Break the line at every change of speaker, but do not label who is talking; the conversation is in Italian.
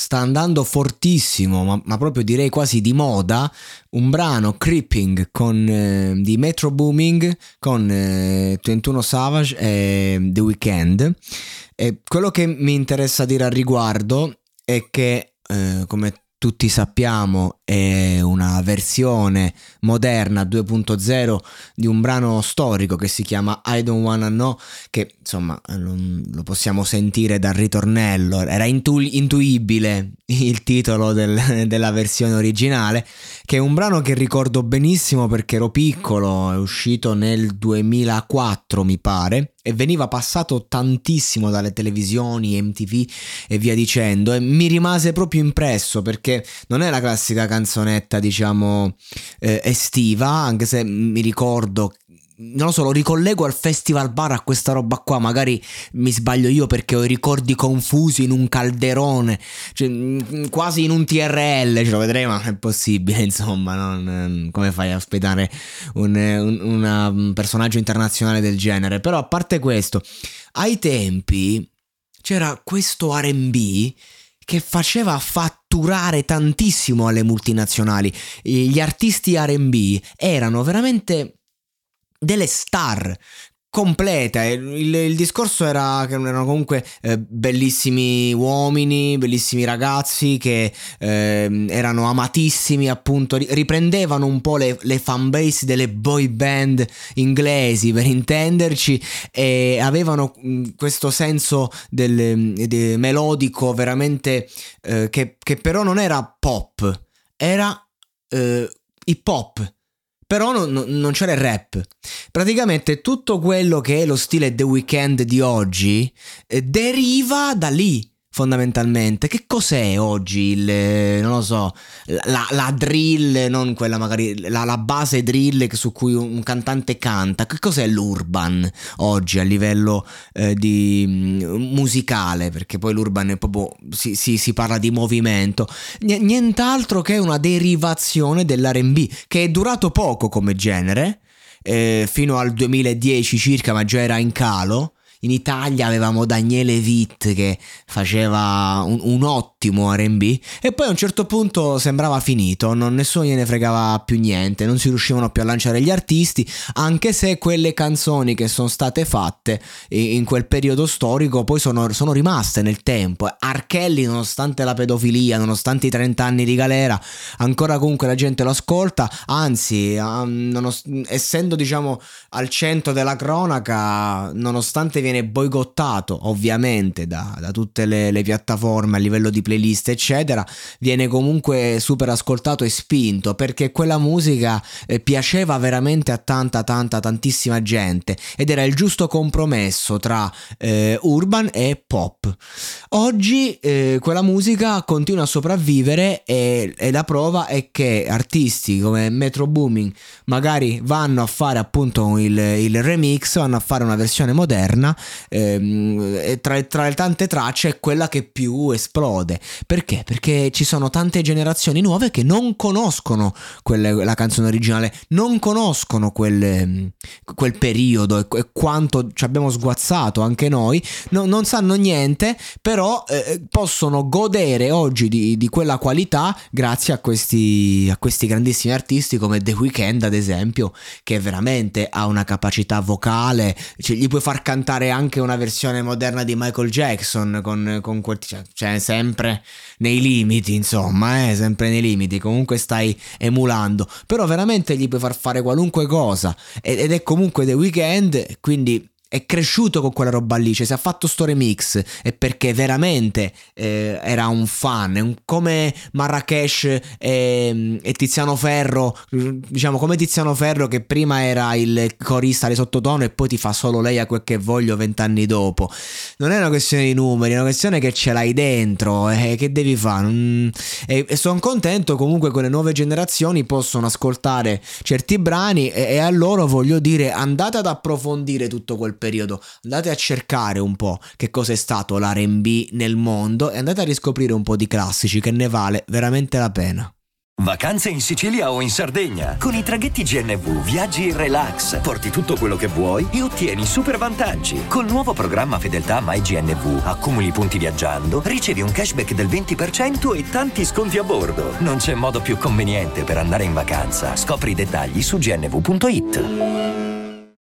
Sta andando fortissimo, ma, ma, proprio direi quasi di moda, un brano Creeping con, eh, di Metro Booming con eh, 21 Savage e The Weeknd. E quello che mi interessa dire al riguardo è che, eh, come tutti sappiamo è una versione moderna 2.0 di un brano storico che si chiama I Don't Wanna Know che insomma lo possiamo sentire dal ritornello. Era intu- intuibile il titolo del, della versione originale che è un brano che ricordo benissimo perché ero piccolo è uscito nel 2004 mi pare e veniva passato tantissimo dalle televisioni, MTV e via dicendo e mi rimase proprio impresso perché non è la classica canzonetta diciamo eh, estiva anche se mi ricordo non lo so, lo ricollego al festival bar a questa roba qua, magari mi sbaglio io perché ho i ricordi confusi in un calderone, cioè, mm, quasi in un TRL, ce lo vedrei, ma è possibile, insomma, non, come fai a ospitare un, un, un personaggio internazionale del genere? Però a parte questo, ai tempi c'era questo RB che faceva fatturare tantissimo alle multinazionali. Gli artisti RB erano veramente delle star completa. Il, il, discorso era che erano comunque eh, bellissimi uomini, bellissimi ragazzi che eh, erano amatissimi, appunto, riprendevano un po' le, le fanbase delle boy band inglesi per intenderci e avevano mm, questo senso del, del melodico veramente eh, che, che, però non era pop, era eh, hip hop però non, non, c'era il rap. Praticamente tutto quello che è lo stile The Weeknd di oggi eh, deriva da lì fondamentalmente. Che cos'è oggi il, non lo so, la, la drill, non quella magari, la, la, base drill su cui un cantante canta? Che cos'è l'urban oggi a livello eh, di, mm, musicale? Perché poi l'urban è proprio, si, si, si parla di movimento. Nient'altro che una derivazione dell'R&B, che è durato poco come genere, eh, fino al 2010 circa, ma già era in calo in Italia avevamo Daniele Witt che faceva un, un ottimo RB e poi a un certo punto sembrava finito, non, nessuno gliene fregava più niente, non si riuscivano più a lanciare gli artisti, anche se quelle canzoni che sono state fatte in quel periodo storico poi sono, sono rimaste nel tempo. Archelli, nonostante la pedofilia, nonostante i 30 anni di galera, ancora comunque la gente lo ascolta, anzi, um, essendo diciamo al centro della cronaca, nonostante viene boicottato ovviamente da, da tutte le, le, piattaforme a livello di playlist eccetera, viene comunque super ascoltato e spinto perché quella musica eh, piaceva veramente a tanta tanta tantissima gente ed era il giusto compromesso tra eh, urban e pop. Oggi eh, quella musica continua a sopravvivere e, e la prova è che artisti come Metro Booming magari vanno a fare appunto il, il remix, vanno a fare una versione moderna ehm, tra, tra, le tante tracce è quella che più esplode. Perché? Perché ci sono tante generazioni nuove che non conoscono quelle, la canzone originale, non conoscono quel, quel periodo e, e, quanto ci abbiamo sguazzato anche noi, no, non sanno niente, però eh, possono godere oggi di, di, quella qualità grazie a questi, a questi grandissimi artisti come The Weeknd ad esempio, che veramente ha una capacità vocale, cioè, gli puoi far cantare anche una versione moderna di Michael Jackson con, con quel, cioè, cioè sempre nei limiti insomma, eh, sempre nei limiti, comunque stai emulando, però veramente gli puoi far fare qualunque cosa ed è comunque The Weeknd, quindi è cresciuto con quella roba lì, cioè se ha fatto sto remix è perché veramente eh, era un fan, come Marrakesh e, e, Tiziano Ferro, diciamo come Tiziano Ferro che prima era il corista di sottotono e poi ti fa solo lei a quel che voglio vent'anni dopo. Non è una questione di numeri, è una questione che ce l'hai dentro eh, che devi fare. Mm, e, e sono contento comunque che le nuove generazioni possono ascoltare certi brani e, e a loro voglio dire andate ad approfondire tutto quel periodo, andate a cercare un po' che cosa è stato l'RB nel mondo e andate a riscoprire un po' di classici che ne vale veramente la pena.
Vacanze in Sicilia o in Sardegna. Con i traghetti GNV viaggi in relax, porti tutto quello che vuoi e ottieni super vantaggi. Col nuovo programma Fedeltà MyGNV accumuli punti viaggiando, ricevi un cashback del 20% e tanti sconti a bordo. Non c'è modo più conveniente per andare in vacanza. Scopri i dettagli su gnv.it.